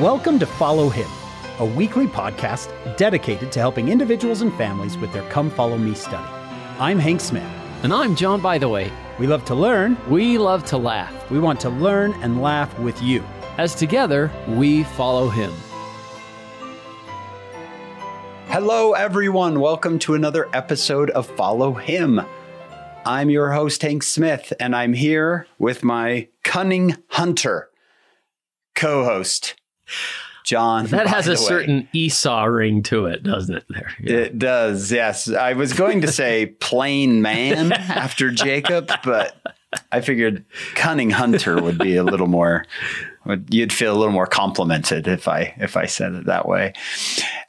Welcome to Follow Him, a weekly podcast dedicated to helping individuals and families with their Come Follow Me study. I'm Hank Smith. And I'm John Bytheway. We love to learn. We love to laugh. We want to learn and laugh with you. As together, we follow Him. Hello, everyone. Welcome to another episode of Follow Him. I'm your host, Hank Smith, and I'm here with my cunning hunter co host, John. That has a certain Esau ring to it, doesn't it? There. Yeah. It does, yes. I was going to say plain man after Jacob, but I figured cunning hunter would be a little more you'd feel a little more complimented if I if I said it that way.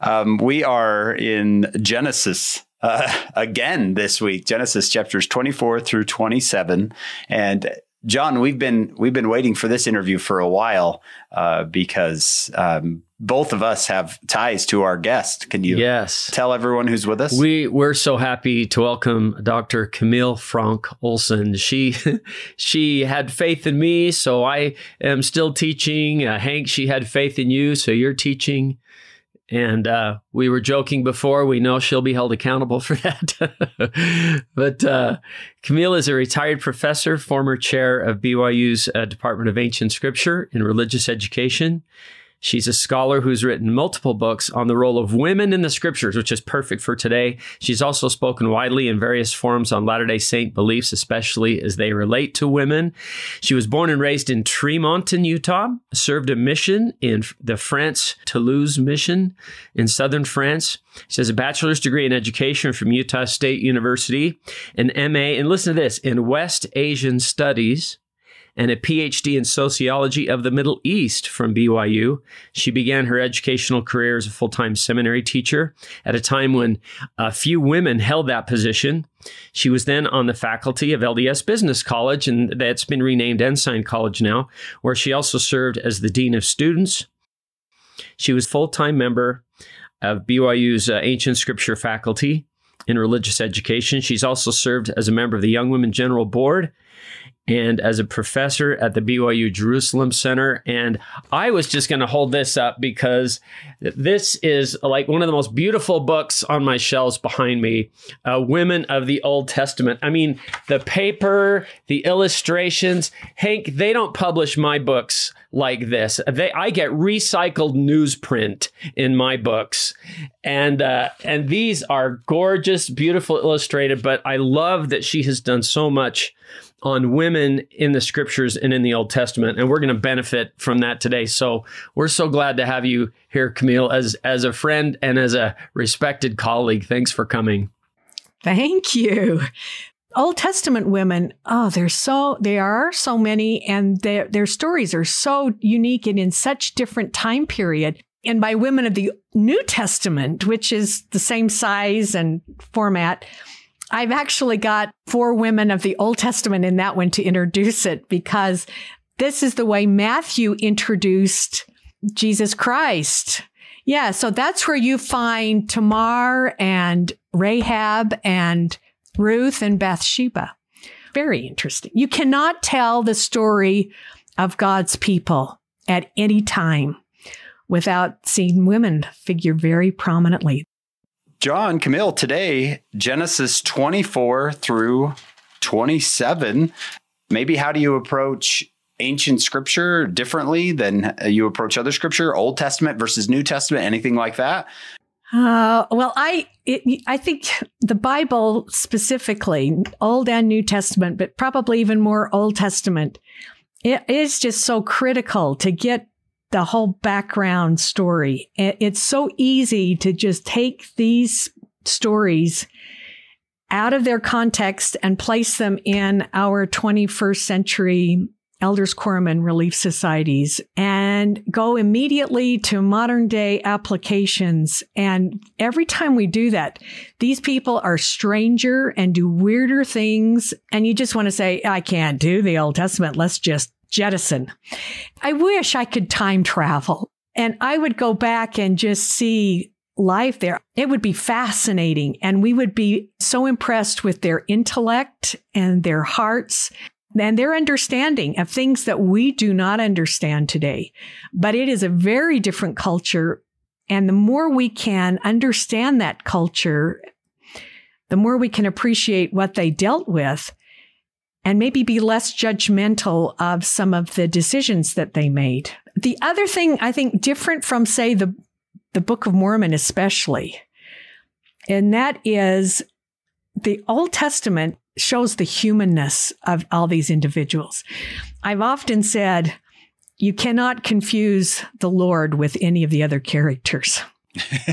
Um, we are in Genesis uh, again this week, Genesis chapters 24 through 27, and John, we've been we've been waiting for this interview for a while uh, because um, both of us have ties to our guest. Can you yes. tell everyone who's with us? We we're so happy to welcome Dr. Camille Fronk Olson. She she had faith in me, so I am still teaching. Uh, Hank, she had faith in you, so you're teaching. And uh, we were joking before. We know she'll be held accountable for that. but uh, Camille is a retired professor, former chair of BYU's uh, Department of Ancient Scripture and Religious Education. She's a scholar who's written multiple books on the role of women in the scriptures, which is perfect for today. She's also spoken widely in various forums on Latter day Saint beliefs, especially as they relate to women. She was born and raised in Tremonton, Utah, served a mission in the France Toulouse mission in southern France. She has a bachelor's degree in education from Utah State University, an MA, and listen to this, in West Asian Studies and a PhD in sociology of the Middle East from BYU. She began her educational career as a full time seminary teacher at a time when a few women held that position. She was then on the faculty of LDS Business College, and that's been renamed Ensign College now, where she also served as the Dean of Students. She was full time member of BYU's uh, Ancient Scripture faculty in religious education. She's also served as a member of the Young Women General Board and as a professor at the BYU Jerusalem Center. And I was just going to hold this up because this is like one of the most beautiful books on my shelves behind me uh, Women of the Old Testament. I mean, the paper, the illustrations. Hank, they don't publish my books like this. They, I get recycled newsprint in my books, and uh, and these are gorgeous, beautiful, illustrated. But I love that she has done so much on women in the scriptures and in the Old Testament, and we're going to benefit from that today. So we're so glad to have you here, Camille, as as a friend and as a respected colleague. Thanks for coming. Thank you. Old Testament women, oh, there's so there are so many, and their their stories are so unique and in such different time period. And by women of the New Testament, which is the same size and format, I've actually got four women of the Old Testament in that one to introduce it because this is the way Matthew introduced Jesus Christ. Yeah, so that's where you find Tamar and Rahab and Ruth and Bathsheba. Very interesting. You cannot tell the story of God's people at any time without seeing women figure very prominently. John, Camille, today, Genesis 24 through 27. Maybe how do you approach ancient scripture differently than you approach other scripture, Old Testament versus New Testament, anything like that? Uh, well, I it, I think the Bible specifically, Old and New Testament, but probably even more Old Testament, it is just so critical to get the whole background story. It's so easy to just take these stories out of their context and place them in our 21st century elders quorum and relief societies and go immediately to modern day applications. And every time we do that, these people are stranger and do weirder things. And you just want to say, I can't do the Old Testament. Let's just jettison. I wish I could time travel and I would go back and just see life there. It would be fascinating. And we would be so impressed with their intellect and their hearts and their understanding of things that we do not understand today. But it is a very different culture. And the more we can understand that culture, the more we can appreciate what they dealt with and maybe be less judgmental of some of the decisions that they made. The other thing I think different from, say, the, the Book of Mormon, especially, and that is the Old Testament shows the humanness of all these individuals. I've often said, you cannot confuse the Lord with any of the other characters.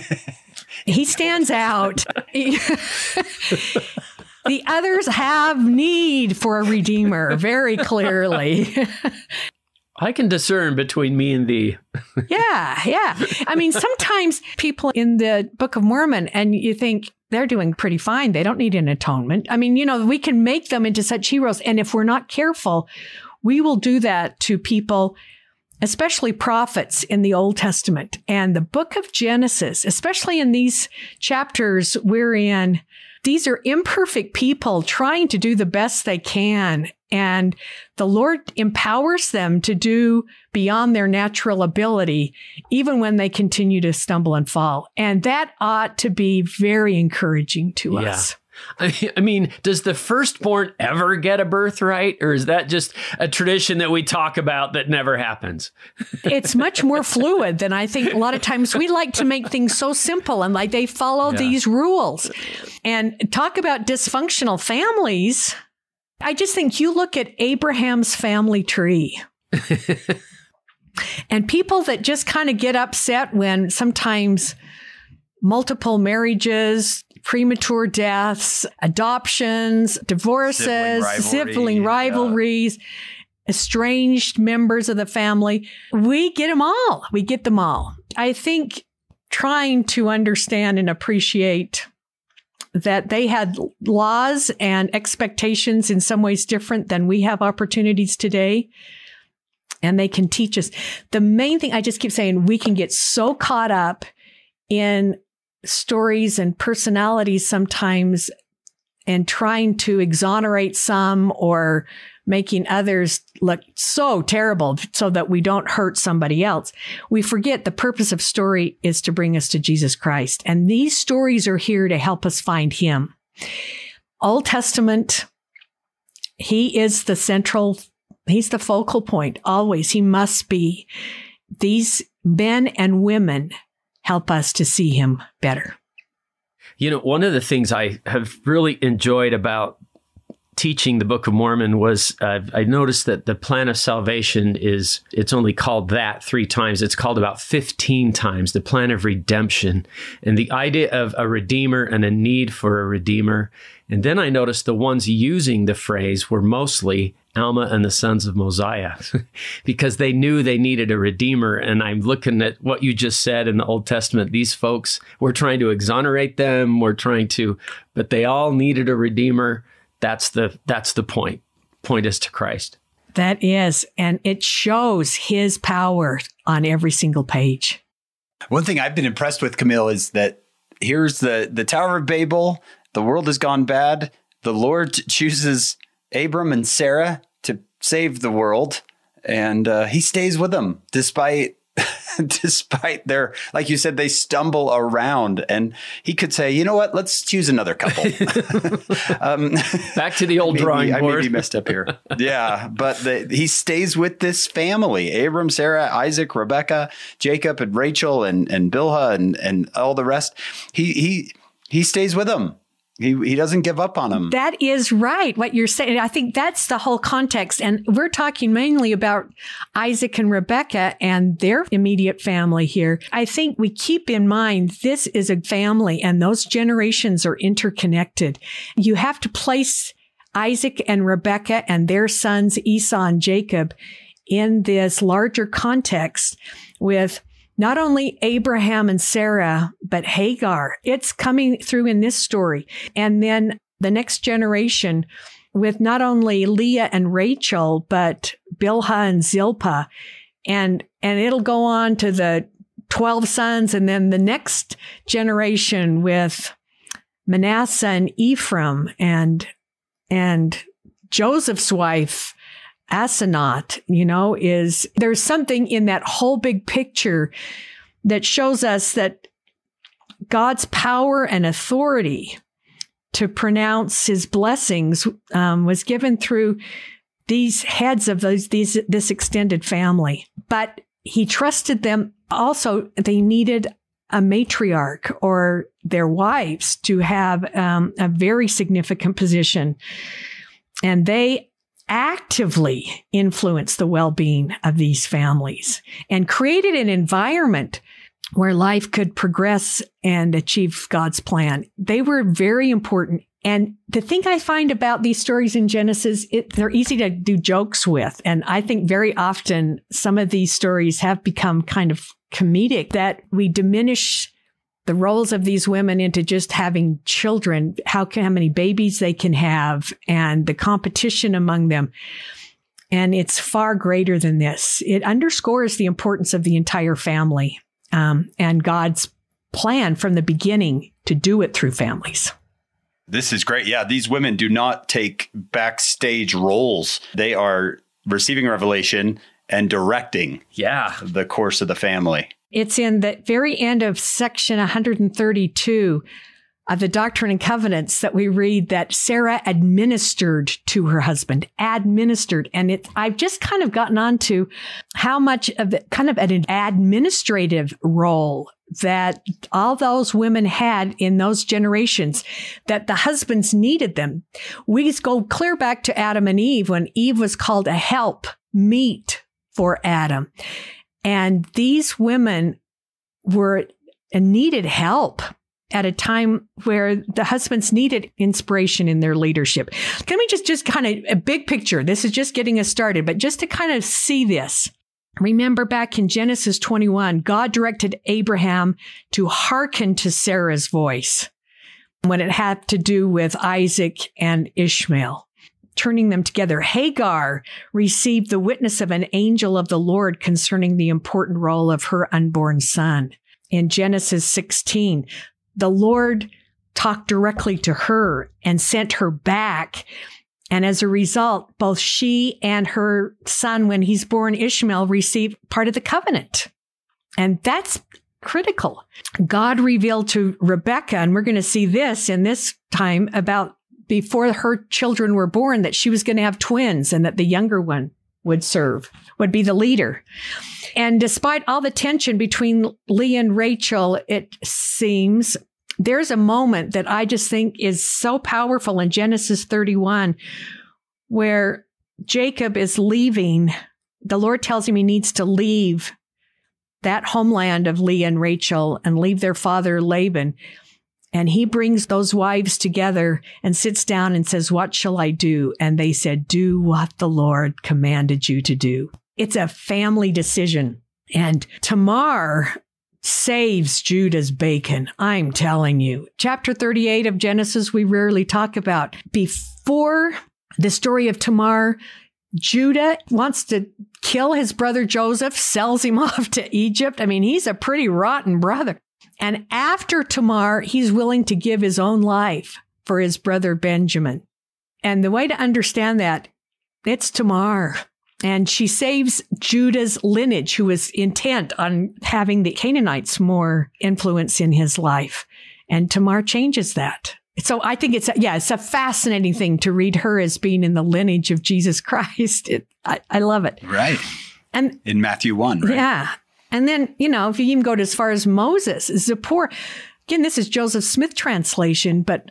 he stands out. the others have need for a redeemer very clearly. I can discern between me and thee. yeah, yeah. I mean, sometimes people in the Book of Mormon, and you think they're doing pretty fine. They don't need an atonement. I mean, you know, we can make them into such heroes. And if we're not careful, we will do that to people, especially prophets in the Old Testament. And the book of Genesis, especially in these chapters we're in, these are imperfect people trying to do the best they can. And the Lord empowers them to do beyond their natural ability, even when they continue to stumble and fall. And that ought to be very encouraging to yeah. us. I mean, does the firstborn ever get a birthright, or is that just a tradition that we talk about that never happens? it's much more fluid than I think. A lot of times we like to make things so simple and like they follow yeah. these rules. And talk about dysfunctional families. I just think you look at Abraham's family tree. and people that just kind of get upset when sometimes multiple marriages, premature deaths, adoptions, divorces, sibling, rivalry, sibling rivalries, yeah. estranged members of the family. We get them all. We get them all. I think trying to understand and appreciate that they had laws and expectations in some ways different than we have opportunities today. And they can teach us. The main thing I just keep saying, we can get so caught up in stories and personalities sometimes and trying to exonerate some or making others look so terrible so that we don't hurt somebody else. We forget the purpose of story is to bring us to Jesus Christ. And these stories are here to help us find him. Old Testament, he is the central, he's the focal point always. He must be. These men and women help us to see him better. You know, one of the things I have really enjoyed about teaching the Book of Mormon was uh, I noticed that the plan of salvation is it's only called that three times. It's called about 15 times the plan of redemption and the idea of a redeemer and a need for a redeemer. And then I noticed the ones using the phrase were mostly Alma and the sons of Mosiah because they knew they needed a redeemer. And I'm looking at what you just said in the Old Testament. These folks, we're trying to exonerate them. We're trying to, but they all needed a redeemer. That's the, that's the point. Point is to Christ. That is. And it shows his power on every single page. One thing I've been impressed with, Camille, is that here's the, the Tower of Babel. The world has gone bad. The Lord chooses Abram and Sarah save the world, and uh, he stays with them despite despite their like you said they stumble around and he could say you know what? Let's choose another couple. Um, back to the old maybe, drawing board i may be messed up here. Yeah but the, he stays with this family. Abram sarah isaac rebecca jacob and rachel and and bilhah and and all the rest. He he he stays with them he, he doesn't give up on him. That is right. What you're saying. I think that's the whole context. And we're talking mainly about Isaac and Rebecca and their immediate family here. I think we keep in mind this is a family and those generations are interconnected. You have to place Isaac and Rebecca and their sons Esau and Jacob in this larger context with not only Abraham and Sarah, but Hagar. It's coming through in this story. And then the next generation with not only Leah and Rachel, but Bilhah and Zilpah. And, and it'll go on to the 12 sons and then the next generation with Manasseh and Ephraim and, and Joseph's wife, Asenath, you know, is there's something in that whole big picture that shows us that God's power and authority to pronounce his blessings um, was given through these heads of those, these, this extended family. But he trusted them also, they needed a matriarch or their wives to have um, a very significant position. And they actively influenced the well being of these families and created an environment where life could progress and achieve God's plan. They were very important. And the thing I find about these stories in Genesis, it, they're easy to do jokes with. And I think very often some of these stories have become kind of comedic that we diminish the roles of these women into just having children, how, can, how many babies they can have and the competition among them. And it's far greater than this. It underscores the importance of the entire family um, and God's plan from the beginning to do it through families. This is great. Yeah, these women do not take backstage roles. They are receiving revelation and directing yeah the course of the family. It's in the very end of section 132 of the Doctrine and Covenants that we read that Sarah administered to her husband, administered. And it, I've just kind of gotten onto how much of it, kind of an administrative role that all those women had in those generations, that the husbands needed them. We go clear back to Adam and Eve when Eve was called a help meet for Adam. And these women were needed help at a time where the husbands needed inspiration in their leadership. Let me just, just kind of a big picture. This is just getting us started, but just to kind of see this. Remember back in Genesis 21, God directed Abraham to hearken to Sarah's voice when it had to do with Isaac and Ishmael, turning them together. Hagar received the witness of an angel of the Lord concerning the important role of her unborn son. In Genesis 16, the Lord talked directly to her and sent her back. And as a result, both she and her son, when he's born, Ishmael, receive part of the covenant. And that's critical. God revealed to Rebecca, and we're going to see this in this time about before her children were born, that she was going to have twins and that the younger one would serve, would be the leader. And despite all the tension between Leah and Rachel, it seems there's a moment that I just think is so powerful in Genesis 31 where Jacob is leaving. The Lord tells him he needs to leave that homeland of Leah and Rachel and leave their father Laban. And he brings those wives together and sits down and says, What shall I do? And they said, Do what the Lord commanded you to do. It's a family decision. And Tamar saves Judah's bacon. I'm telling you. Chapter 38 of Genesis, we rarely talk about. Before the story of Tamar, Judah wants to kill his brother Joseph, sells him off to Egypt. I mean, he's a pretty rotten brother. And after Tamar, he's willing to give his own life for his brother Benjamin. And the way to understand that, it's Tamar. And she saves Judah's lineage, who was intent on having the Canaanites more influence in his life. And Tamar changes that. So I think it's, a, yeah, it's a fascinating thing to read her as being in the lineage of Jesus Christ. It, I, I love it. Right. And in Matthew 1, right? Yeah. And then, you know, if you even go to as far as Moses, Zipporah, again, this is Joseph Smith translation, but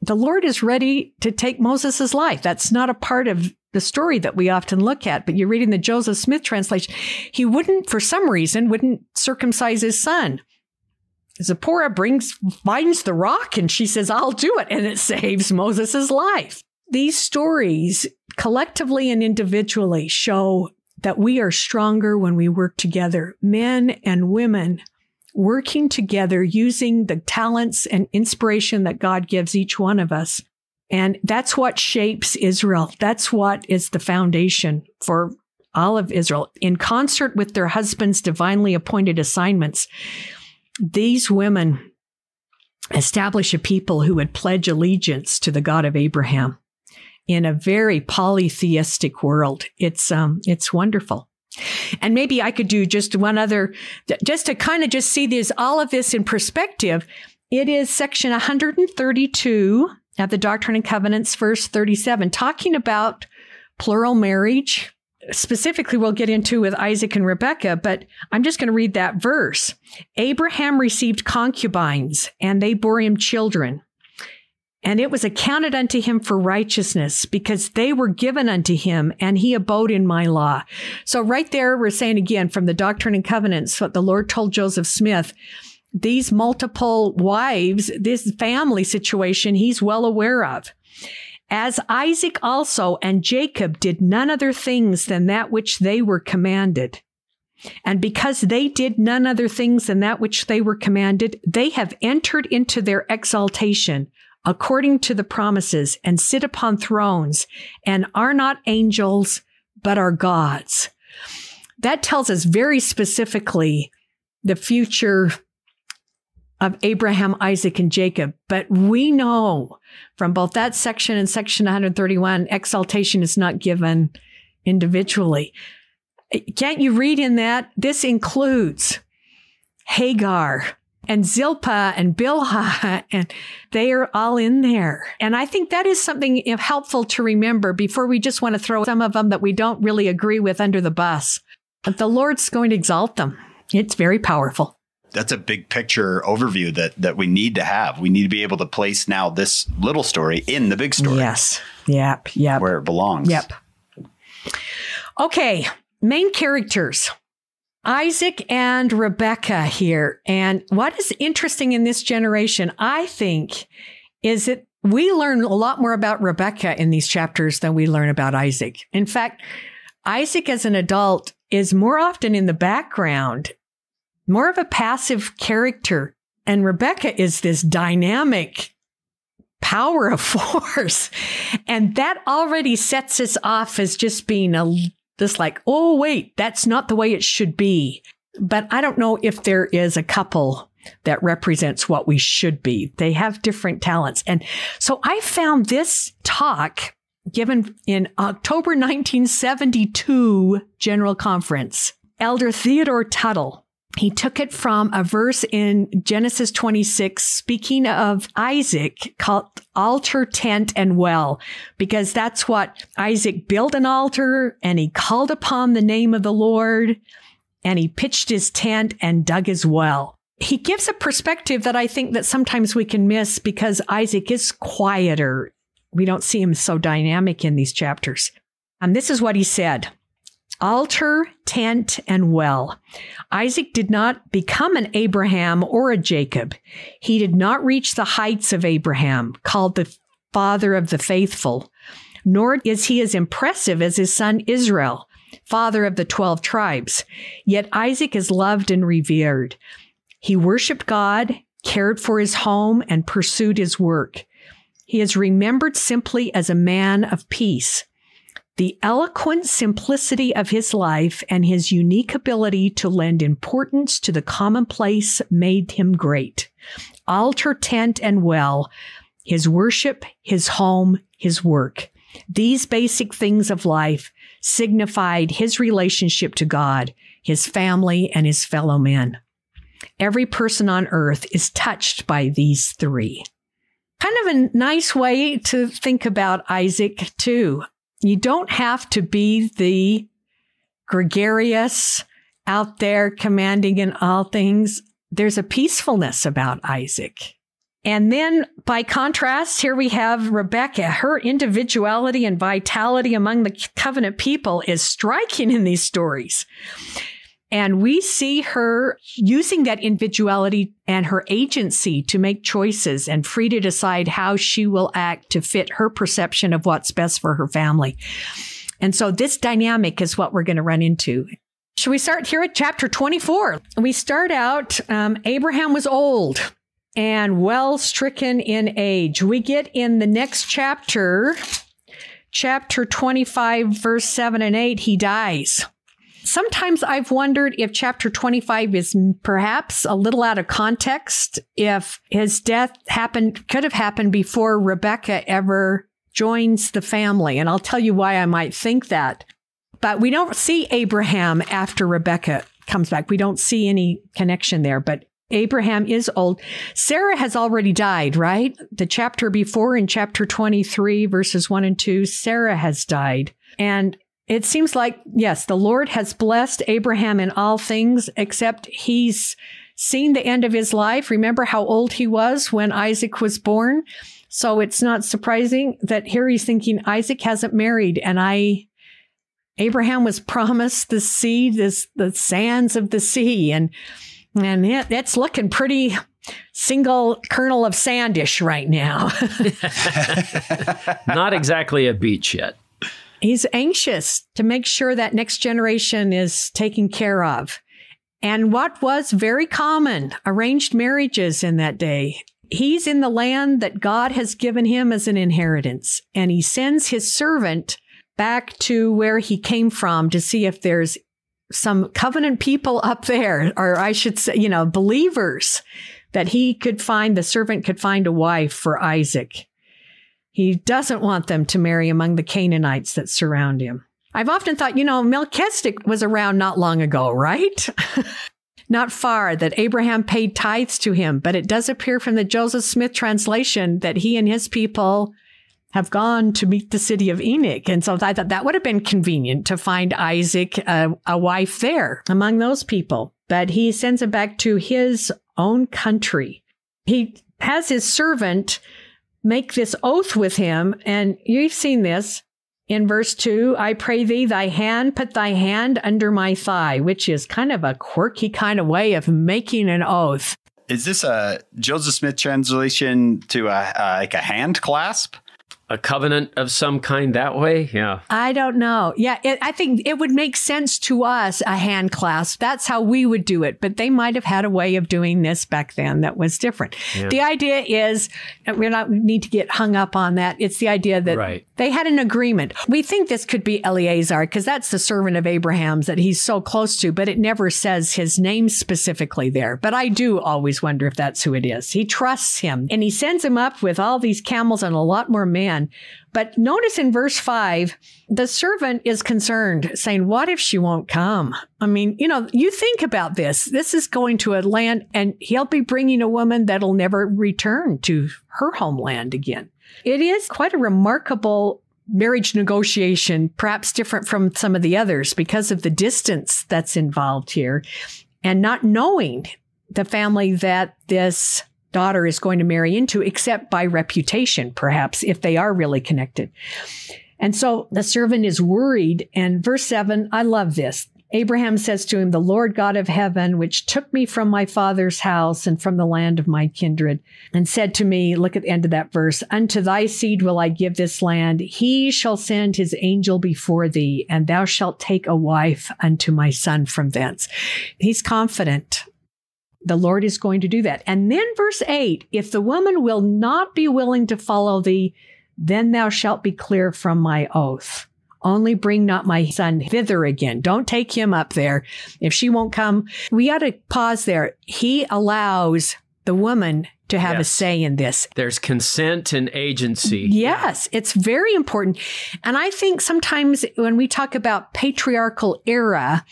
the Lord is ready to take Moses' life. That's not a part of the story that we often look at, but you're reading the Joseph Smith translation. He wouldn't, for some reason, wouldn't circumcise his son. Zipporah brings, finds the rock and she says, I'll do it. And it saves Moses' life. These stories collectively and individually show that we are stronger when we work together, men and women working together using the talents and inspiration that God gives each one of us and that's what shapes Israel. That's what is the foundation for all of Israel. In concert with their husbands' divinely appointed assignments, these women establish a people who would pledge allegiance to the God of Abraham in a very polytheistic world. It's um it's wonderful. And maybe I could do just one other just to kind of just see this all of this in perspective. It is section 132 of the Doctrine and Covenants verse 37 talking about plural marriage. Specifically, we'll get into with Isaac and Rebekah, but I'm just going to read that verse. Abraham received concubines, and they bore him children. And it was accounted unto him for righteousness because they were given unto him and he abode in my law. So right there, we're saying again from the Doctrine and Covenants, what the Lord told Joseph Smith, these multiple wives, this family situation, he's well aware of. As Isaac also and Jacob did none other things than that which they were commanded. And because they did none other things than that which they were commanded, they have entered into their exaltation according to the promises and sit upon thrones and are not angels, but are gods. That tells us very specifically the future of Abraham, Isaac, and Jacob. But we know from both that section and section 131, exaltation is not given individually. Can't you read in that? This includes Hagar, and Zilpah and Bilhah, and they are all in there. And I think that is something helpful to remember before we just want to throw some of them that we don't really agree with under the bus. But the Lord's going to exalt them. It's very powerful. That's a big picture overview that that we need to have. We need to be able to place now this little story in the big story. Yes. Yep. Yep. Where it belongs. Yep. Okay. Main characters. Isaac and Rebecca here. And what is interesting in this generation, I think, is that we learn a lot more about Rebecca in these chapters than we learn about Isaac. In fact, Isaac as an adult is more often in the background, more of a passive character. And Rebecca is this dynamic power of force. And that already sets us off as just being a this like, oh, wait, that's not the way it should be. But I don't know if there is a couple that represents what we should be. They have different talents. And so I found this talk given in October 1972 General Conference. Elder Theodore Tuttle he took it from a verse in Genesis 26, speaking of Isaac, called altar, tent, and well, because that's what Isaac built an altar and he called upon the name of the Lord and he pitched his tent and dug his well. He gives a perspective that I think that sometimes we can miss because Isaac is quieter. We don't see him so dynamic in these chapters. And this is what he said altar, tent, and well. Isaac did not become an Abraham or a Jacob. He did not reach the heights of Abraham, called the father of the faithful, nor is he as impressive as his son Israel, father of the 12 tribes. Yet Isaac is loved and revered. He worshiped God, cared for his home, and pursued his work. He is remembered simply as a man of peace. The eloquent simplicity of his life and his unique ability to lend importance to the commonplace made him great. Altar, tent, and well, his worship, his home, his work. These basic things of life signified his relationship to God, his family, and his fellow men. Every person on earth is touched by these three. Kind of a nice way to think about Isaac, too. You don't have to be the gregarious, out there commanding in all things. There's a peacefulness about Isaac. And then by contrast, here we have Rebecca. Her individuality and vitality among the covenant people is striking in these stories. And we see her using that individuality and her agency to make choices and free to decide how she will act to fit her perception of what's best for her family. And so this dynamic is what we're going to run into. Should we start here at chapter 24? We start out, um, Abraham was old and well stricken in age. We get in the next chapter, chapter 25, verse 7 and 8, he dies. Sometimes I've wondered if chapter 25 is perhaps a little out of context, if his death happened, could have happened before Rebecca ever joins the family. And I'll tell you why I might think that. But we don't see Abraham after Rebecca comes back. We don't see any connection there. But Abraham is old. Sarah has already died, right? The chapter before in chapter 23, verses 1 and 2, Sarah has died. And it seems like, yes, the Lord has blessed Abraham in all things, except he's seen the end of his life. Remember how old he was when Isaac was born? So it's not surprising that here he's thinking Isaac hasn't married and I Abraham was promised the seed, this the sands of the sea, and and it, it's looking pretty single kernel of sandish right now. Not exactly a beach yet. He's anxious to make sure that next generation is taken care of. And what was very common, arranged marriages in that day. He's in the land that God has given him as an inheritance, and he sends his servant back to where he came from to see if there's some covenant people up there, or I should say, you know, believers that he could find, the servant could find a wife for Isaac. He doesn't want them to marry among the Canaanites that surround him. I've often thought, you know, Melchizedek was around not long ago, right? not far that Abraham paid tithes to him, but it does appear from the Joseph Smith translation that he and his people have gone to meet the city of Enoch. And so I thought that would have been convenient to find Isaac a, a wife there among those people. But he sends him back to his own country. He has his servant make this oath with him. And you've seen this in verse 2 I pray thee, thy hand, put thy hand under my thigh, which is kind of a quirky kind of way of making an oath. Is this a Joseph Smith translation to a, uh, like a hand clasp? A covenant of some kind that way? Yeah. I don't know. Yeah, it, I think it would make sense to us a hand clasp. That's how we would do it. But they might have had a way of doing this back then that was different. Yeah. The idea is we're not need to get hung up on that. It's the idea that right. they had an agreement. We think this could be Eleazar because that's the servant of Abraham's that he's so close to, but it never says his name specifically there. But I do always wonder if that's who it is. He trusts him and he sends him up with all these camels and a lot more men but notice in verse five, the servant is concerned, saying, What if she won't come? I mean, you know, you think about this. This is going to a land, and he'll be bringing a woman that'll never return to her homeland again. It is quite a remarkable marriage negotiation, perhaps different from some of the others because of the distance that's involved here and not knowing the family that this daughter is going to marry into, except by reputation, perhaps, if they are really connected. And so the servant is worried. And verse seven, I love this. Abraham says to him, The Lord God of heaven, which took me from my father's house and from the land of my kindred, and said to me, Look at the end of that verse, Unto thy seed will I give this land. He shall send his angel before thee, and thou shalt take a wife unto my son from thence. He's confident the Lord is going to do that. And then verse 8 if the woman will not be willing to follow thee, then thou shalt be clear from my oath. Only bring not my son thither again. Don't take him up there. If she won't come, we got to pause there. He allows the woman to have yes. a say in this. There's consent and agency. Yes, it's very important. And I think sometimes when we talk about patriarchal era,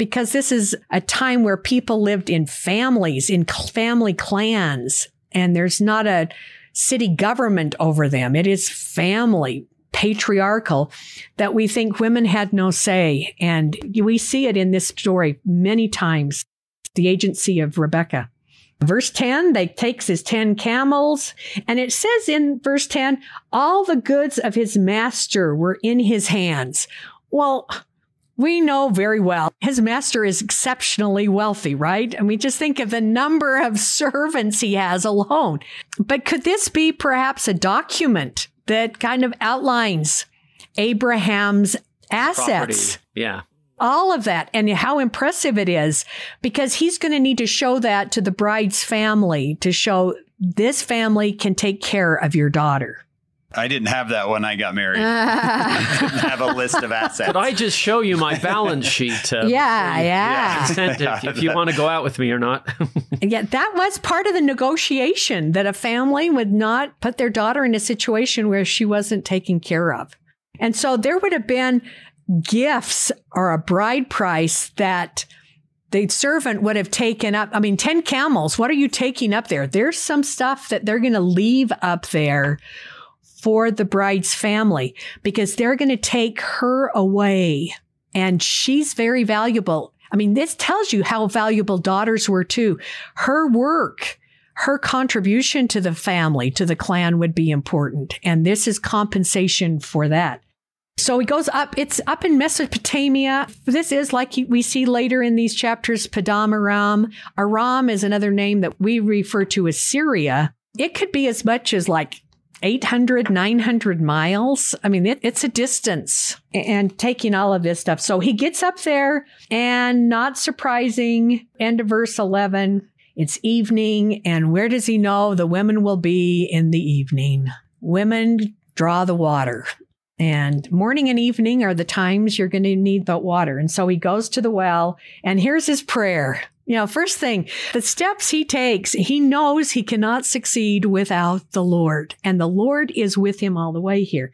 because this is a time where people lived in families, in family clans, and there's not a city government over them. It is family, patriarchal, that we think women had no say. And we see it in this story many times. The agency of Rebecca. Verse 10, they takes his 10 camels. And it says in verse 10, all the goods of his master were in his hands. Well, we know very well his master is exceptionally wealthy, right? And we just think of the number of servants he has alone. But could this be perhaps a document that kind of outlines Abraham's assets? Property. Yeah. All of that and how impressive it is because he's going to need to show that to the bride's family to show this family can take care of your daughter. I didn't have that when I got married. I didn't have a list of assets. Could I just show you my balance sheet? Uh, yeah, yeah. consent if, if you want to go out with me or not. Yeah, that was part of the negotiation that a family would not put their daughter in a situation where she wasn't taken care of. And so there would have been gifts or a bride price that the servant would have taken up. I mean, 10 camels, what are you taking up there? There's some stuff that they're going to leave up there for the bride's family because they're going to take her away and she's very valuable. I mean, this tells you how valuable daughters were too. Her work, her contribution to the family, to the clan would be important. And this is compensation for that. So he goes up, it's up in Mesopotamia. This is like we see later in these chapters, Padan Aram. Aram is another name that we refer to as Syria. It could be as much as like 800, 900 miles. I mean, it, it's a distance and taking all of this stuff. So he gets up there and not surprising, end of verse 11, it's evening. And where does he know the women will be in the evening? Women draw the water. And morning and evening are the times you're going to need the water. And so he goes to the well and here's his prayer. You know, first thing, the steps he takes, he knows he cannot succeed without the Lord. And the Lord is with him all the way here.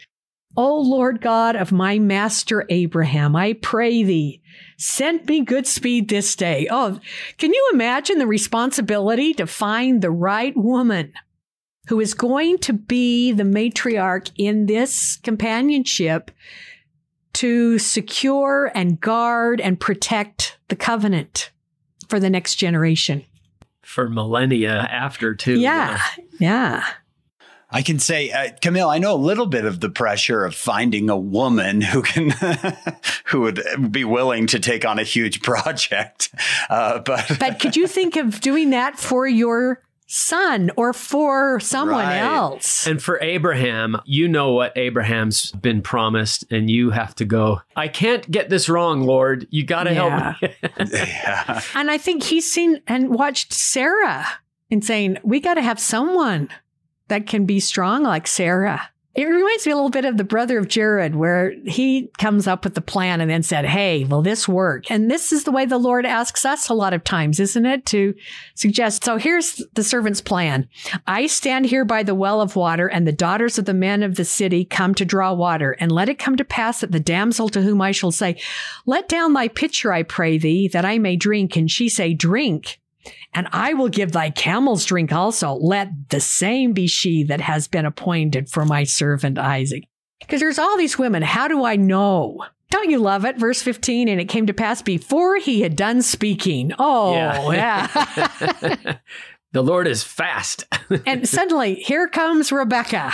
O Lord God of my master Abraham, I pray thee, send me good speed this day. Oh, can you imagine the responsibility to find the right woman who is going to be the matriarch in this companionship to secure and guard and protect the covenant? For the next generation. For millennia after, too. Yeah. Yeah. I can say, uh, Camille, I know a little bit of the pressure of finding a woman who can, who would be willing to take on a huge project. Uh, but, but could you think of doing that for your son or for someone right. else. And for Abraham, you know what Abraham's been promised, and you have to go, I can't get this wrong, Lord. You got to yeah. help me. yeah. And I think he's seen and watched Sarah and saying, We got to have someone that can be strong like Sarah. It reminds me a little bit of the brother of Jared, where he comes up with the plan and then said, Hey, will this work? And this is the way the Lord asks us a lot of times, isn't it? To suggest. So here's the servant's plan. I stand here by the well of water, and the daughters of the men of the city come to draw water. And let it come to pass that the damsel to whom I shall say, Let down thy pitcher, I pray thee, that I may drink. And she say, Drink and I will give thy camels drink also. Let the same be she that has been appointed for my servant Isaac. Because there's all these women. How do I know? Don't you love it? Verse 15, and it came to pass before he had done speaking. Oh, yeah. yeah. the Lord is fast. and suddenly, here comes Rebecca.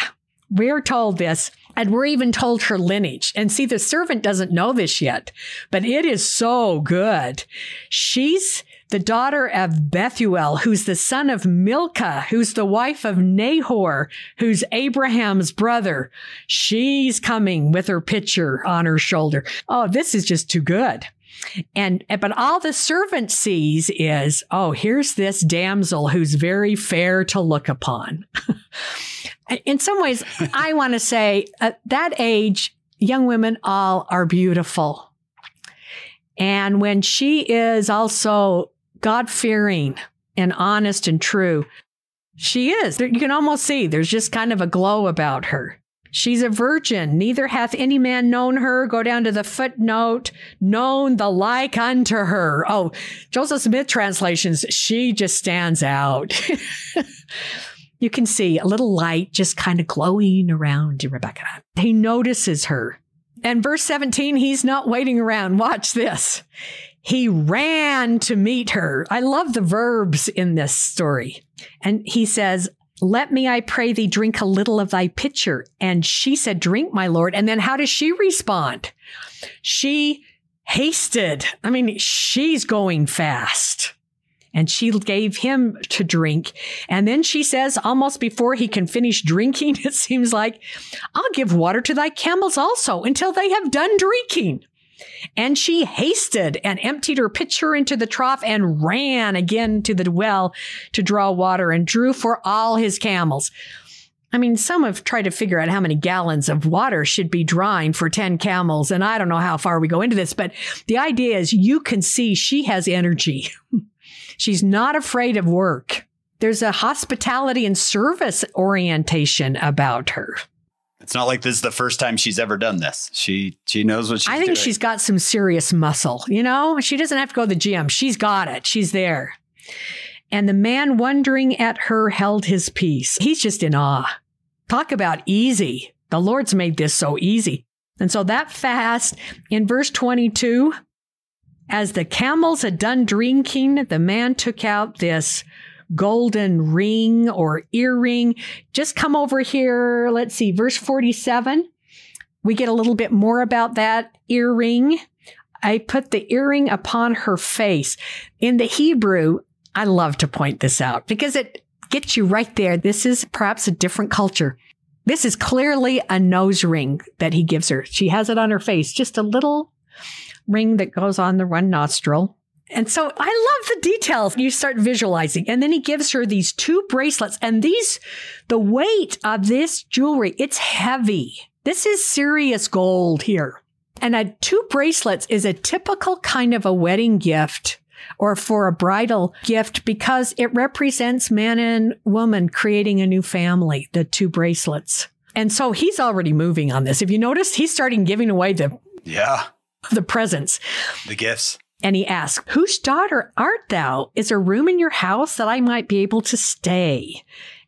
We're told this, and we're even told her lineage. And see, the servant doesn't know this yet, but it is so good. She's the daughter of Bethuel, who's the son of Milcah, who's the wife of Nahor, who's Abraham's brother. She's coming with her pitcher on her shoulder. Oh, this is just too good. And, but all the servant sees is, oh, here's this damsel who's very fair to look upon. In some ways, I want to say at that age, young women all are beautiful. And when she is also God fearing and honest and true. She is. You can almost see there's just kind of a glow about her. She's a virgin. Neither hath any man known her. Go down to the footnote, known the like unto her. Oh, Joseph Smith translations, she just stands out. you can see a little light just kind of glowing around Rebecca. He notices her. And verse 17, he's not waiting around. Watch this. He ran to meet her. I love the verbs in this story. And he says, let me, I pray thee, drink a little of thy pitcher. And she said, Drink, my Lord. And then how does she respond? She hasted. I mean, she's going fast. And she gave him to drink. And then she says, almost before he can finish drinking, it seems like, I'll give water to thy camels also until they have done drinking. And she hasted and emptied her pitcher into the trough and ran again to the well to draw water and drew for all his camels. I mean, some have tried to figure out how many gallons of water should be drawing for 10 camels. And I don't know how far we go into this, but the idea is you can see she has energy. She's not afraid of work. There's a hospitality and service orientation about her. It's not like this is the first time she's ever done this. She she knows what she's doing. I think doing. she's got some serious muscle. You know, she doesn't have to go to the gym. She's got it. She's there. And the man wondering at her held his peace. He's just in awe. Talk about easy. The Lord's made this so easy. And so that fast in verse 22, as the camels had done drinking, the man took out this golden ring or earring. Just come over here. Let's see, verse 47. We get a little bit more about that earring. I put the earring upon her face. In the Hebrew, I love to point this out because it gets you right there. This is perhaps a different culture. This is clearly a nose ring that he gives her. She has it on her face, just a little ring that goes on the one nostril. And so I love the details. You start visualizing. And then he gives her these two bracelets. And these, the weight of this jewelry, it's heavy. This is serious gold here. And a two bracelets is a typical kind of a wedding gift or for a bridal gift because it represents man and woman creating a new family, the two bracelets. And so he's already moving on this. If you notice, he's starting giving away the, yeah, the presents. the gifts. And he asks, Whose daughter art thou? Is there room in your house that I might be able to stay?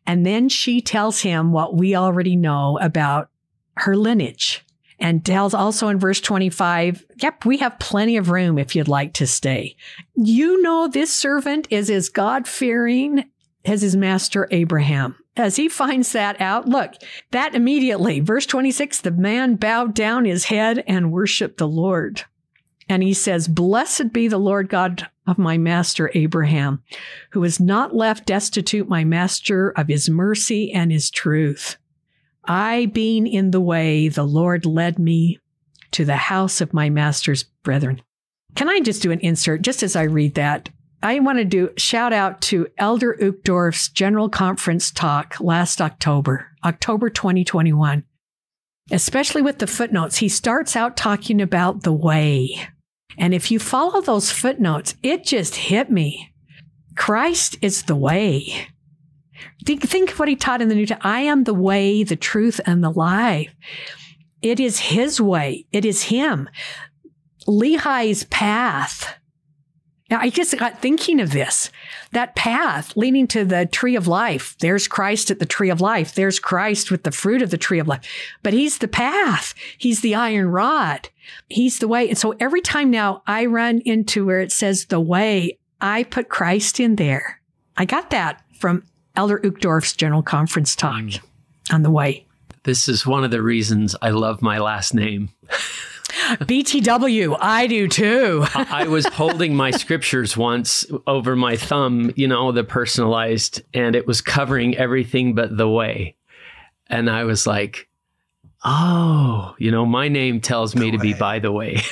And then she tells him what we already know about her lineage and tells also in verse 25, Yep, we have plenty of room if you'd like to stay. You know, this servant is as God fearing as his master Abraham. As he finds that out, look, that immediately, verse 26, the man bowed down his head and worshiped the Lord. And he says, Blessed be the Lord God of my master Abraham, who has not left destitute my master of his mercy and his truth. I being in the way, the Lord led me to the house of my master's brethren. Can I just do an insert just as I read that? I want to do shout out to Elder Uchtdorf's General Conference talk last October, October 2021. Especially with the footnotes, he starts out talking about the way. And if you follow those footnotes, it just hit me. Christ is the way. Think, think of what he taught in the New Testament. I am the way, the truth, and the life. It is his way. It is him. Lehi's path. Now, I just got thinking of this. That path leading to the tree of life. There's Christ at the tree of life. There's Christ with the fruit of the tree of life. But he's the path. He's the iron rod. He's the way. And so every time now I run into where it says the way, I put Christ in there. I got that from Elder Uchtdorf's General Conference talk mm. on the way. This is one of the reasons I love my last name. BTW, I do too. I was holding my scriptures once over my thumb, you know, the personalized, and it was covering everything but the way. And I was like, oh, you know, my name tells me to be by the way.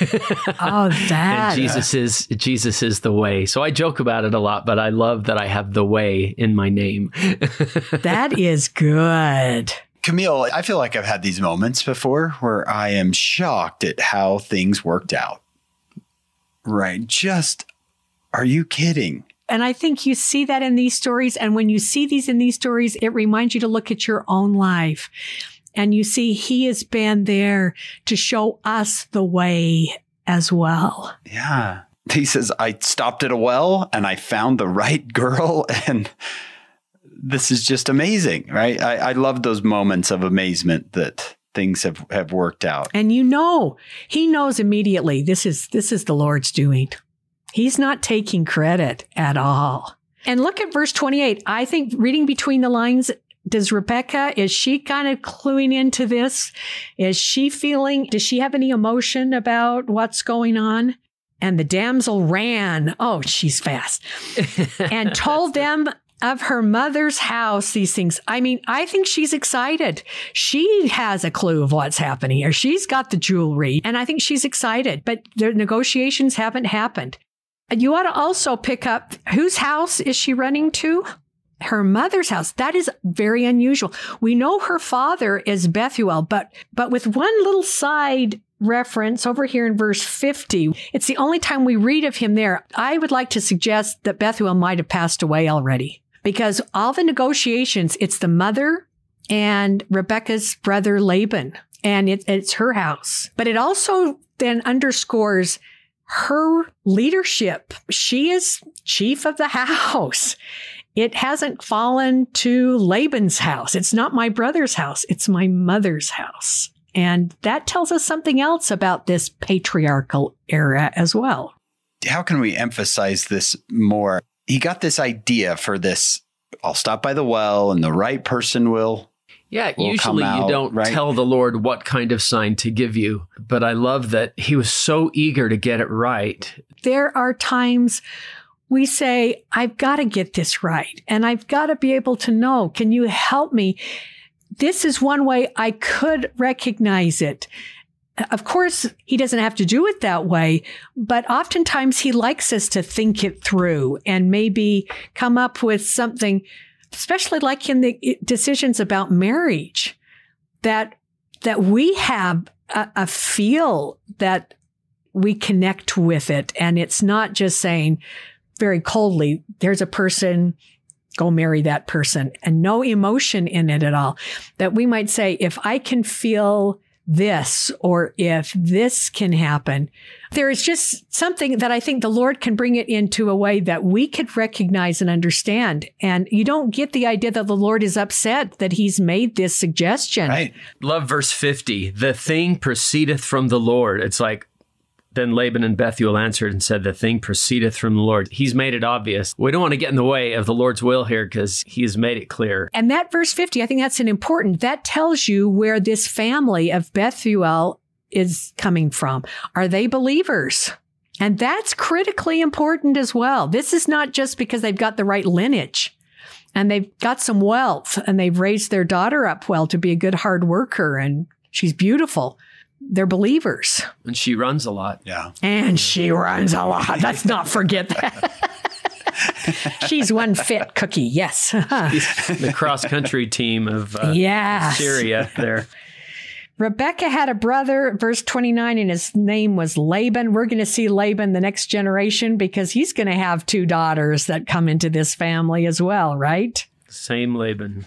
Oh, that. and Jesus is Jesus is the way. So I joke about it a lot, but I love that I have the way in my name. that is good. Camille, I feel like I've had these moments before where I am shocked at how things worked out. Right. Just, are you kidding? And I think you see that in these stories. And when you see these in these stories, it reminds you to look at your own life. And you see, he has been there to show us the way as well. Yeah. He says, I stopped at a well and I found the right girl. And this is just amazing, right? I, I love those moments of amazement that things have, have worked out. And you know, he knows immediately this is this is the Lord's doing. He's not taking credit at all. And look at verse 28. I think reading between the lines, does Rebecca, is she kind of cluing into this? Is she feeling, does she have any emotion about what's going on? And the damsel ran. Oh, she's fast. and told them of her mother's house these things. I mean, I think she's excited. She has a clue of what's happening here. She's got the jewelry and I think she's excited, but the negotiations haven't happened. You ought to also pick up whose house is she running to? her mother's house. That is very unusual. We know her father is Bethuel, but but with one little side reference over here in verse 50, it's the only time we read of him there. I would like to suggest that Bethuel might have passed away already because all the negotiations, it's the mother and Rebecca's brother Laban, and it, it's her house. But it also then underscores her leadership. She is chief of the house. It hasn't fallen to Laban's house. It's not my brother's house. It's my mother's house. And that tells us something else about this patriarchal era as well. How can we emphasize this more? He got this idea for this I'll stop by the well and the right person will yeah, will usually come you don't right? tell the Lord what kind of sign to give you, but I love that he was so eager to get it right. There are times we say, I've got to get this right and I've got to be able to know. Can you help me? This is one way I could recognize it. Of course, he doesn't have to do it that way, but oftentimes he likes us to think it through and maybe come up with something, especially like in the decisions about marriage, that that we have a, a feel that we connect with it, and it's not just saying very coldly, "There's a person." Go marry that person and no emotion in it at all. That we might say, if I can feel this or if this can happen. There is just something that I think the Lord can bring it into a way that we could recognize and understand. And you don't get the idea that the Lord is upset that he's made this suggestion. right. Love verse 50. The thing proceedeth from the Lord. It's like, then Laban and Bethuel answered and said, The thing proceedeth from the Lord. He's made it obvious. We don't want to get in the way of the Lord's will here because he has made it clear. And that verse 50, I think that's an important, that tells you where this family of Bethuel is coming from. Are they believers? And that's critically important as well. This is not just because they've got the right lineage and they've got some wealth and they've raised their daughter up well to be a good hard worker and she's beautiful. They're believers. And she runs a lot. Yeah. And she runs a lot. Let's not forget that. She's one fit cookie. Yes. the cross country team of uh, yes. Syria there. Rebecca had a brother, verse 29, and his name was Laban. We're going to see Laban the next generation because he's going to have two daughters that come into this family as well, right? Same Laban.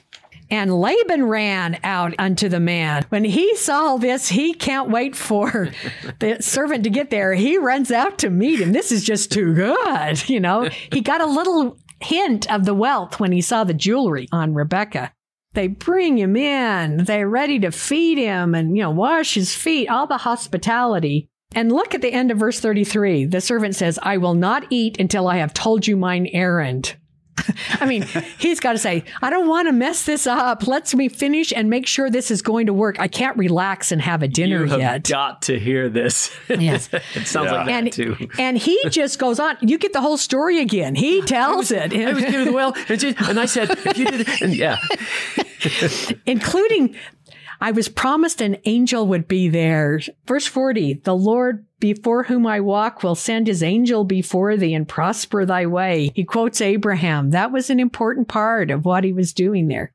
And Laban ran out unto the man. When he saw this, he can't wait for the servant to get there. He runs out to meet him. This is just too good. You know, he got a little hint of the wealth when he saw the jewelry on Rebecca. They bring him in. They're ready to feed him and, you know, wash his feet, all the hospitality. And look at the end of verse 33. The servant says, I will not eat until I have told you mine errand. I mean, he's got to say, I don't want to mess this up. Let's me finish and make sure this is going to work. I can't relax and have a dinner you have yet. got to hear this. Yes. it sounds like that and, too. and he just goes on. You get the whole story again. He tells it. I was getting the well, and, and I said, if you did and yeah, including I was promised an angel would be there. Verse 40 The Lord before whom I walk will send his angel before thee and prosper thy way. He quotes Abraham. That was an important part of what he was doing there.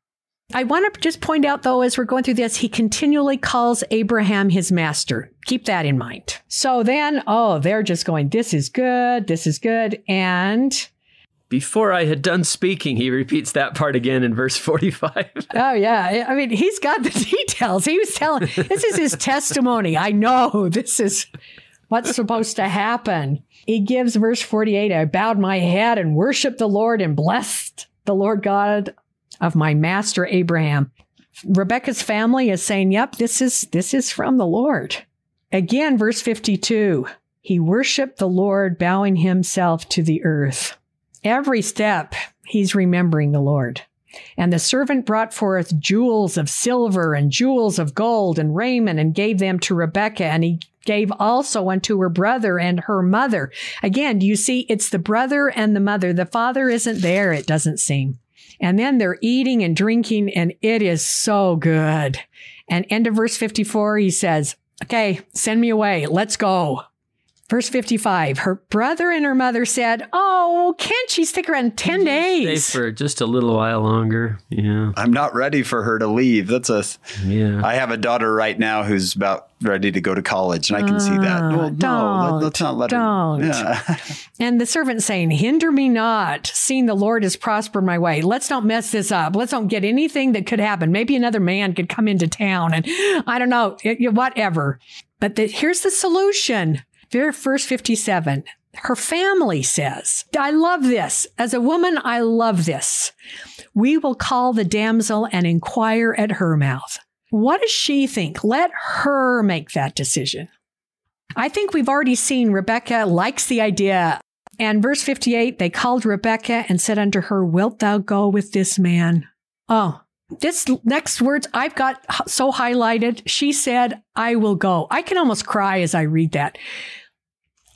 I want to just point out, though, as we're going through this, he continually calls Abraham his master. Keep that in mind. So then, oh, they're just going, this is good, this is good. And before I had done speaking, he repeats that part again in verse 45. Oh yeah, I mean he's got the details. He was telling this is his testimony. I know this is what's supposed to happen. He gives verse 48, I bowed my head and worshiped the Lord and blessed the Lord God of my master Abraham. Rebecca's family is saying, "Yep, this is this is from the Lord." Again, verse 52. He worshiped the Lord, bowing himself to the earth. Every step, he's remembering the Lord. And the servant brought forth jewels of silver and jewels of gold and raiment and gave them to Rebekah. And he gave also unto her brother and her mother. Again, do you see? It's the brother and the mother. The father isn't there, it doesn't seem. And then they're eating and drinking, and it is so good. And end of verse 54, he says, Okay, send me away. Let's go. Verse 55 Her brother and her mother said, Oh, can't she stick around 10 Stay days? for just a little while longer. Yeah. I'm not ready for her to leave. That's a. Yeah. I have a daughter right now who's about ready to go to college, and I can see that. Ah, Well, no, don't, let, us not let don't. her. Yeah. And the servant saying, Hinder me not, seeing the Lord has prospered my way. Let's not mess this up. Let's not get anything that could happen. Maybe another man could come into town and I don't know, it- it- whatever. But the, here's the solution. Ver- Verse 57. Her family says, I love this. As a woman, I love this. We will call the damsel and inquire at her mouth. What does she think? Let her make that decision. I think we've already seen Rebecca likes the idea. And verse 58, they called Rebecca and said unto her, Wilt thou go with this man? Oh, this next words I've got so highlighted. She said, I will go. I can almost cry as I read that.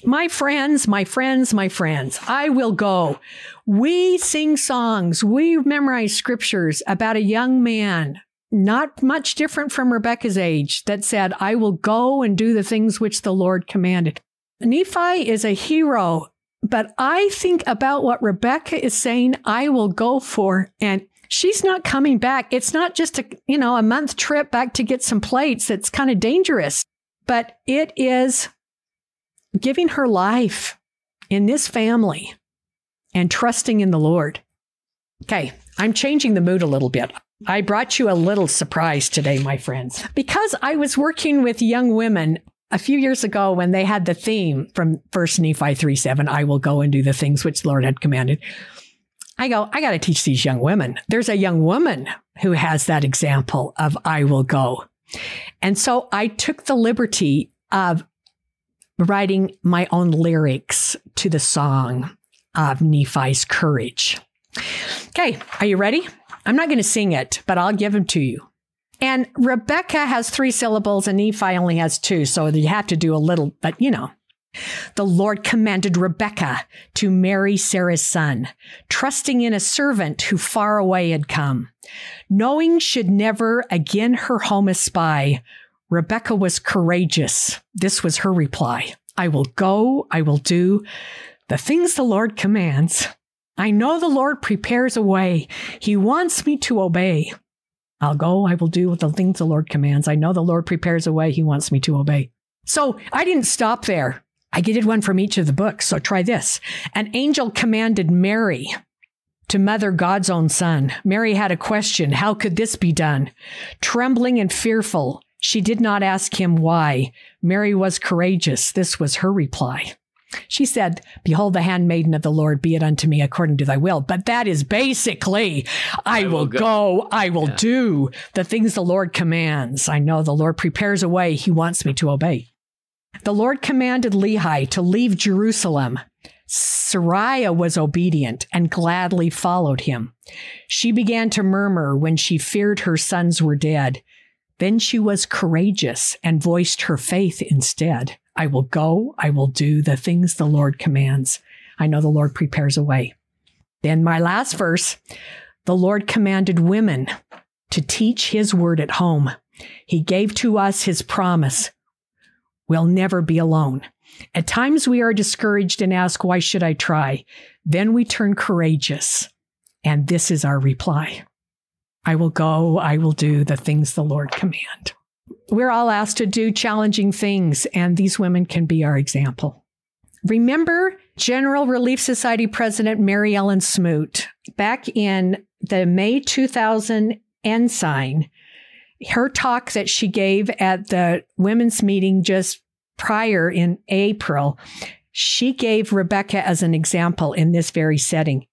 My friends, my friends, my friends, I will go. We sing songs, we memorize scriptures about a young man, not much different from Rebecca's age, that said, I will go and do the things which the Lord commanded. Nephi is a hero, but I think about what Rebecca is saying, I will go for, and she's not coming back. It's not just a, you know, a month trip back to get some plates. It's kind of dangerous, but it is giving her life in this family and trusting in the Lord. Okay, I'm changing the mood a little bit. I brought you a little surprise today, my friends, because I was working with young women a few years ago when they had the theme from First Nephi 3 7, I will go and do the things which the Lord had commanded. I go, I got to teach these young women. There's a young woman who has that example of I will go. And so I took the liberty of writing my own lyrics to the song of Nephi's courage. Okay, are you ready? I'm not going to sing it, but I'll give them to you. And Rebecca has three syllables and Nephi only has two, so you have to do a little, but you know. The Lord commanded Rebecca to marry Sarah's son, trusting in a servant who far away had come. Knowing should never again her home espy, Rebekah was courageous. This was her reply I will go, I will do the things the Lord commands. I know the Lord prepares a way. He wants me to obey. I'll go, I will do the things the Lord commands. I know the Lord prepares a way. He wants me to obey. So I didn't stop there. I did one from each of the books. So try this. An angel commanded Mary to mother God's own son. Mary had a question. How could this be done? Trembling and fearful, she did not ask him why. Mary was courageous. This was her reply. She said, Behold, the handmaiden of the Lord, be it unto me according to thy will. But that is basically, I, will, will go. go. I will Yeah. do the things the Lord commands. I know the Lord prepares a way. He wants me to obey. The Lord commanded Lehi to leave Jerusalem. Sariah was obedient and gladly followed him. She began to murmur when she feared her sons were dead. Then she was courageous and voiced her faith instead. I will go, I will do the things the Lord commands. I know the Lord prepares a way. Then my last verse the Lord commanded women to teach his word at home. He gave to us his promise. We'll never be alone. At times we are discouraged and ask, Why should I try? Then we turn courageous. And this is our reply I will go, I will do the things the Lord command. We're all asked to do challenging things, and these women can be our example. Remember General Relief Society President Mary Ellen Smoot back in the May 2000 ensign, her talk that she gave at the women's meeting just prior in April, she gave Rebecca as an example in this very setting.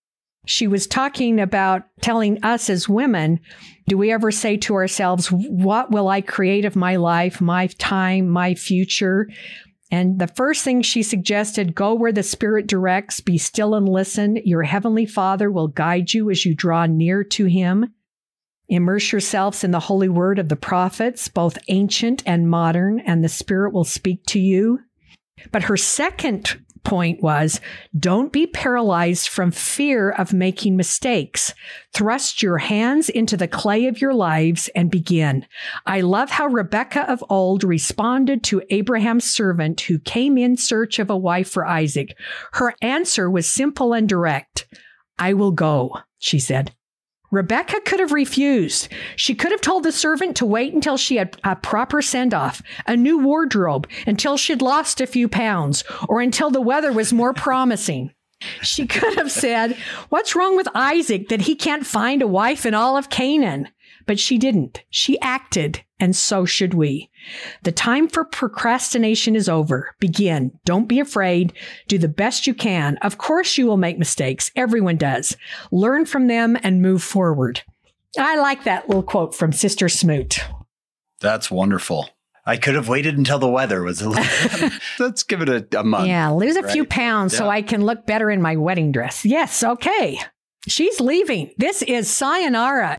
She was talking about telling us as women, do we ever say to ourselves, what will I create of my life, my time, my future? And the first thing she suggested go where the Spirit directs, be still and listen. Your Heavenly Father will guide you as you draw near to Him. Immerse yourselves in the holy word of the prophets, both ancient and modern, and the Spirit will speak to you. But her second point was don't be paralyzed from fear of making mistakes. Thrust your hands into the clay of your lives and begin. I love how Rebecca of old responded to Abraham's servant who came in search of a wife for Isaac. Her answer was simple and direct. I will go, she said. Rebecca could have refused. She could have told the servant to wait until she had a proper send off, a new wardrobe, until she'd lost a few pounds, or until the weather was more promising. She could have said, What's wrong with Isaac that he can't find a wife in all of Canaan? But she didn't. She acted, and so should we. The time for procrastination is over. Begin. Don't be afraid. Do the best you can. Of course, you will make mistakes. Everyone does. Learn from them and move forward. I like that little quote from Sister Smoot. That's wonderful. I could have waited until the weather was a little. Let's give it a, a month. Yeah, lose a few right? pounds so I can look better in my wedding dress. Yes, okay. She's leaving. This is sayonara.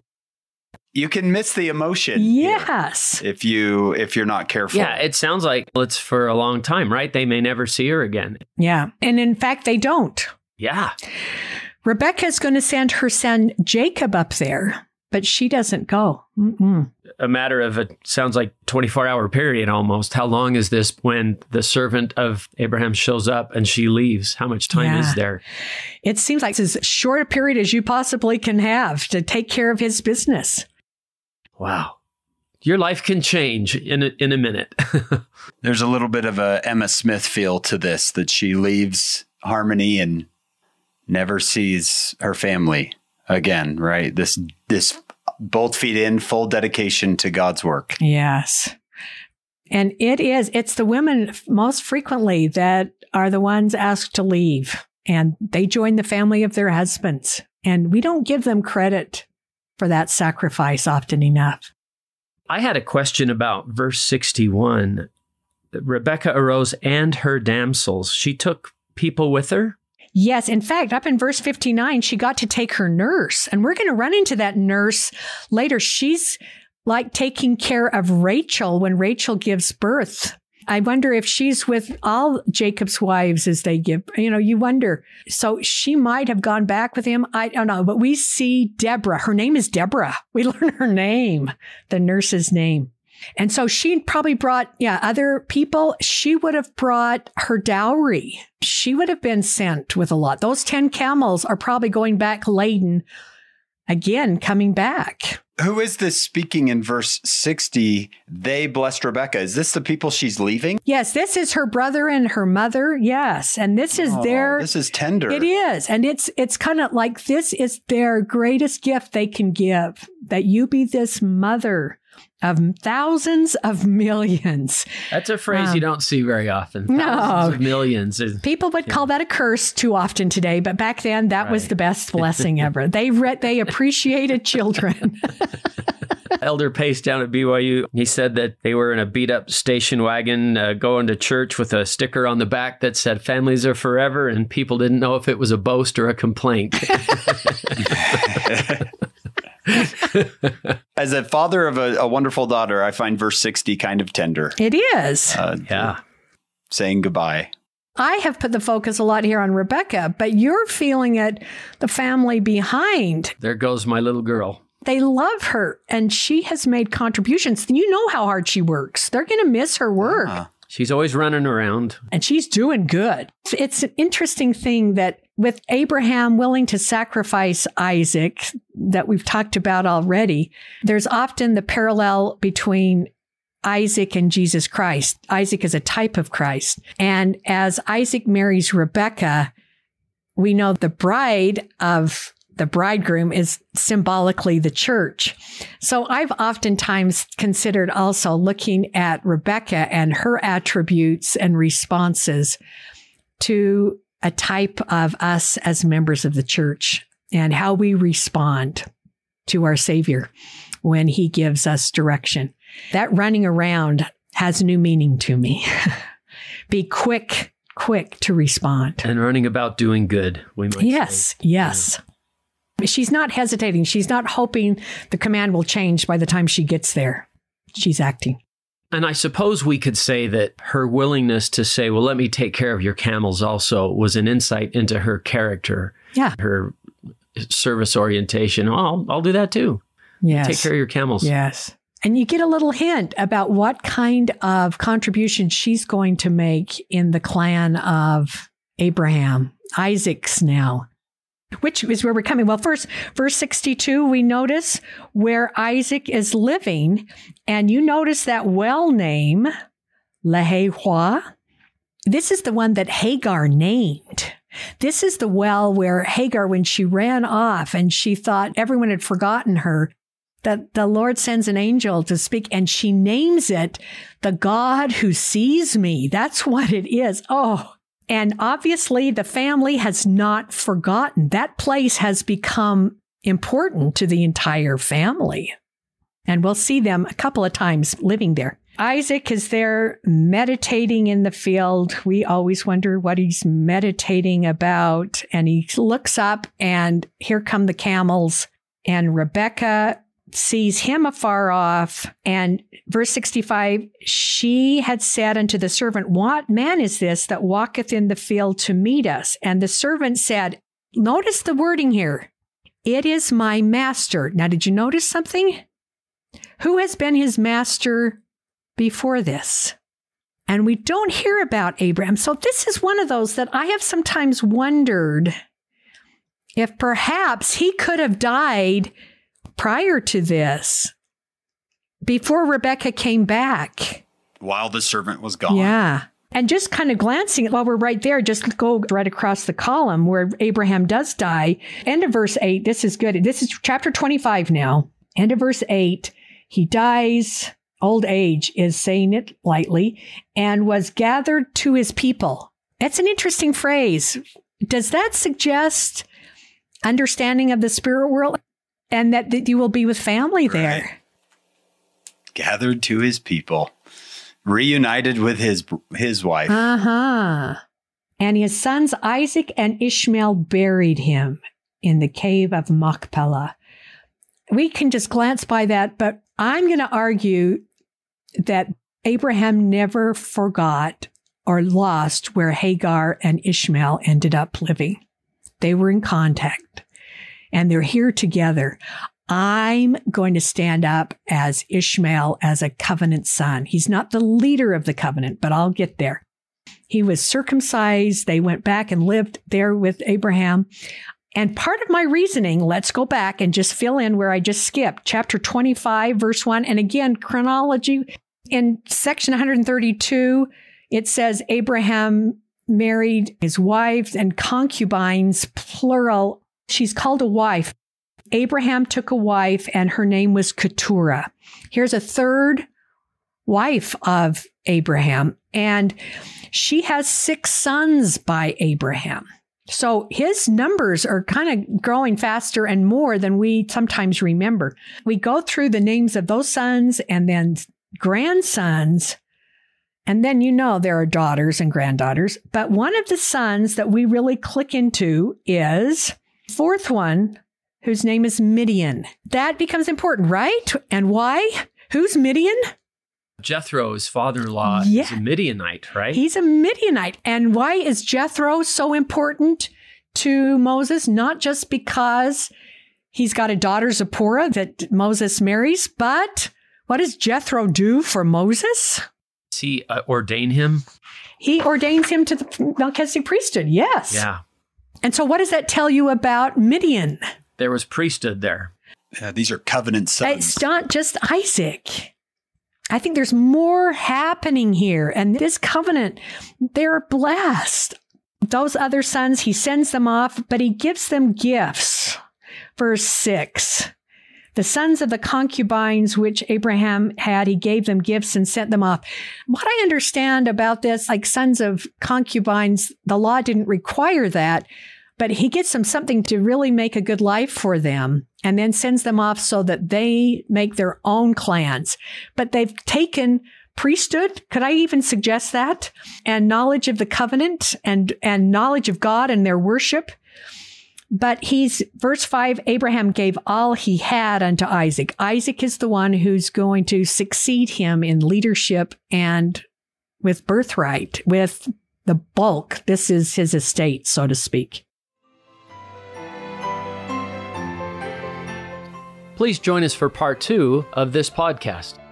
You can miss the emotion. here Yes. If you if you're not careful. Yeah, it sounds like it's for a long time, right? They may never see her again. Yeah. And in fact, they don't. Yeah. Rebecca is going to send her son Jacob up there, but she doesn't go. Mm-mm. A matter of it sounds like 24 hour period almost. How long is this when the servant of Abraham shows up and she leaves? How much time Yeah. is there? It seems like it's as short a period as you possibly can have to take care of his business. Wow. Your life can change in a, in a minute. There's a little bit of a Emma Smith feel to this that she leaves Harmony and never sees her family again, right? This this both feet in, full dedication to God's work. Yes. And it is, it's the women most frequently that are the ones asked to leave and they join the family of their husbands. And we don't give them credit for that sacrifice often enough. I had a question about verse 61. Rebecca arose and her damsels. She took people with her? Yes. In fact, up in verse 59, she got to take her nurse. And we're going to run into that nurse later. She's like taking care of Rachel when Rachel gives birth. I wonder if she's with all Jacob's wives as they give, you know, you wonder. So she might have gone back with him. I don't know, but we see Deborah. Her name is Deborah. We learn her name, the nurse's name. And so she probably brought, yeah, other people. She would have brought her dowry. She would have been sent with a lot. Those 10 camels are probably going back laden again, coming back. Who is this speaking in verse 60? They blessed Rebecca. Is this the people she's leaving? Yes, this is her brother and her mother. Yes. And this is Oh, their This is tender. It is. And it's it's kind of like this is their greatest gift they can give. That you be this mother of thousands of millions. That's a phrase Um, you don't see very often. no. Thousands of millions. is- People would call that a curse too often today, but back then that was the best blessing ever. They re- they appreciated children. Elder Pace down at BYU, he said that they were in a beat up station wagon uh, going to church with a sticker on the back that said families are forever, and people didn't know if it was a boast or a complaint. As a father of a, a wonderful daughter, I find verse 60 kind of tender, it is. uh, yeah. saying goodbye. I have put the focus a lot here on Rebecca, but you're feeling it the family behind. There goes my little girl. They love her and she has made contributions. You know how hard she works. They're going to miss her work. Ah. She's always running around. and she's doing good. It's an interesting thing that with Abraham willing to sacrifice Isaac, that we've talked about already, there's often the parallel between Isaac and Jesus Christ. Isaac is a type of Christ. And as Isaac marries Rebecca, we know the bride of the bridegroom is symbolically the church. So I've oftentimes considered also looking at Rebecca and her attributes and responses to a type of us as members of the church and how we respond to our Savior when he gives us direction. That running around has new meaning to me. Be quick, quick to respond. And running about doing good, we might say. Yes, yes. She's not hesitating. She's not hoping the command will change by the time she gets there. She's acting. And I suppose we could say that her willingness to say, well, let me take care of your camels also was an insight into her character, Yeah. her service orientation. Oh, I'll, I'll do that too. Yes. Take care of your camels. Yes. And you get a little hint about what kind of contribution she's going to make in the clan of Abraham, Isaac's now, which is where we're coming. Well, first, verse 62, we notice where Isaac is living. And you notice that well name, Lahehua. This is the one that Hagar named. This is the well where Hagar, when she ran off and she thought everyone had forgotten her, that the Lord sends an angel to speak and she names it the God who sees me. That's what it is. Oh, and obviously the family has not forgotten. That place has become important to the entire family. And we'll see them a couple of times living there. Isaac is there meditating in the field. We always wonder what he's meditating about. And he looks up, and here come the camels. And Rebecca sees him afar off. And verse 65 she had said unto the servant, What man is this that walketh in the field to meet us? And the servant said, Notice the wording here. It is my master. Now, did you notice something? Who has been his master before this? And we don't hear about Abraham. So, this is one of those that I have sometimes wondered if perhaps he could have died prior to this, before Rebecca came back. While the servant was gone. Yeah. And just kind of glancing while we're right there, just go right across the column where Abraham does die. End of verse 8. This is good. This is chapter 25 now. End of verse 8. He dies. Old age is saying it lightly and was gathered to his people. That's an interesting phrase. Does that suggest understanding of the spirit world and that, that you will be with family there? Gathered to his people, reunited with his his wife. Uh huh. And his sons Isaac and Ishmael buried him in the cave of Machpelah. We can just glance by that, but I'm going to argue that Abraham never forgot or lost where Hagar and Ishmael ended up living. They were in contact and they're here together. I'm going to stand up as Ishmael as a covenant son. He's not the leader of the covenant, but I'll get there. He was circumcised. They went back and lived there with Abraham. And part of my reasoning, let's go back and just fill in where I just skipped. Chapter 25, verse 1. And again, chronology in section 132, it says Abraham married his wives and concubines, plural. She's called a wife. Abraham took a wife and her name was Keturah. Here's a third wife of Abraham, and she has six sons by Abraham. So his numbers are kind of growing faster and more than we sometimes remember. We go through the names of those sons and then grandsons. And then you know there are daughters and granddaughters. But one of the sons that we really click into is fourth one, whose name is Midian. That becomes important, right? And why? Who's Midian? Jethro's father-in-law, Yeah. is a Midianite, right? He's a Midianite. And why is Jethro so important to Moses? Not just because he's got a daughter Zipporah that Moses marries, but what does Jethro do for Moses? Does he uh, ordain him? He ordains him to the Melchizedek priesthood. Yes. Yeah. And so, what does that tell you about Midian? There was priesthood there. Uh, these are covenant sons. It's not just Isaac. I think there's more happening here. And this covenant, they're blessed. Those other sons, he sends them off, but he gives them gifts. Verse six. The sons of the concubines which Abraham had, he gave them gifts and sent them off. What I understand about this, like sons of concubines, the law didn't require that, but he gets them something to really make a good life for them and then sends them off so that they make their own clans. But they've taken priesthood. Could I even suggest that? And knowledge of the covenant and, and knowledge of God and their worship. But he's verse 5 Abraham gave all he had unto Isaac. Isaac is the one who's going to succeed him in leadership and with birthright, with the bulk. This is his estate, so to speak. Please join us for part two of this podcast.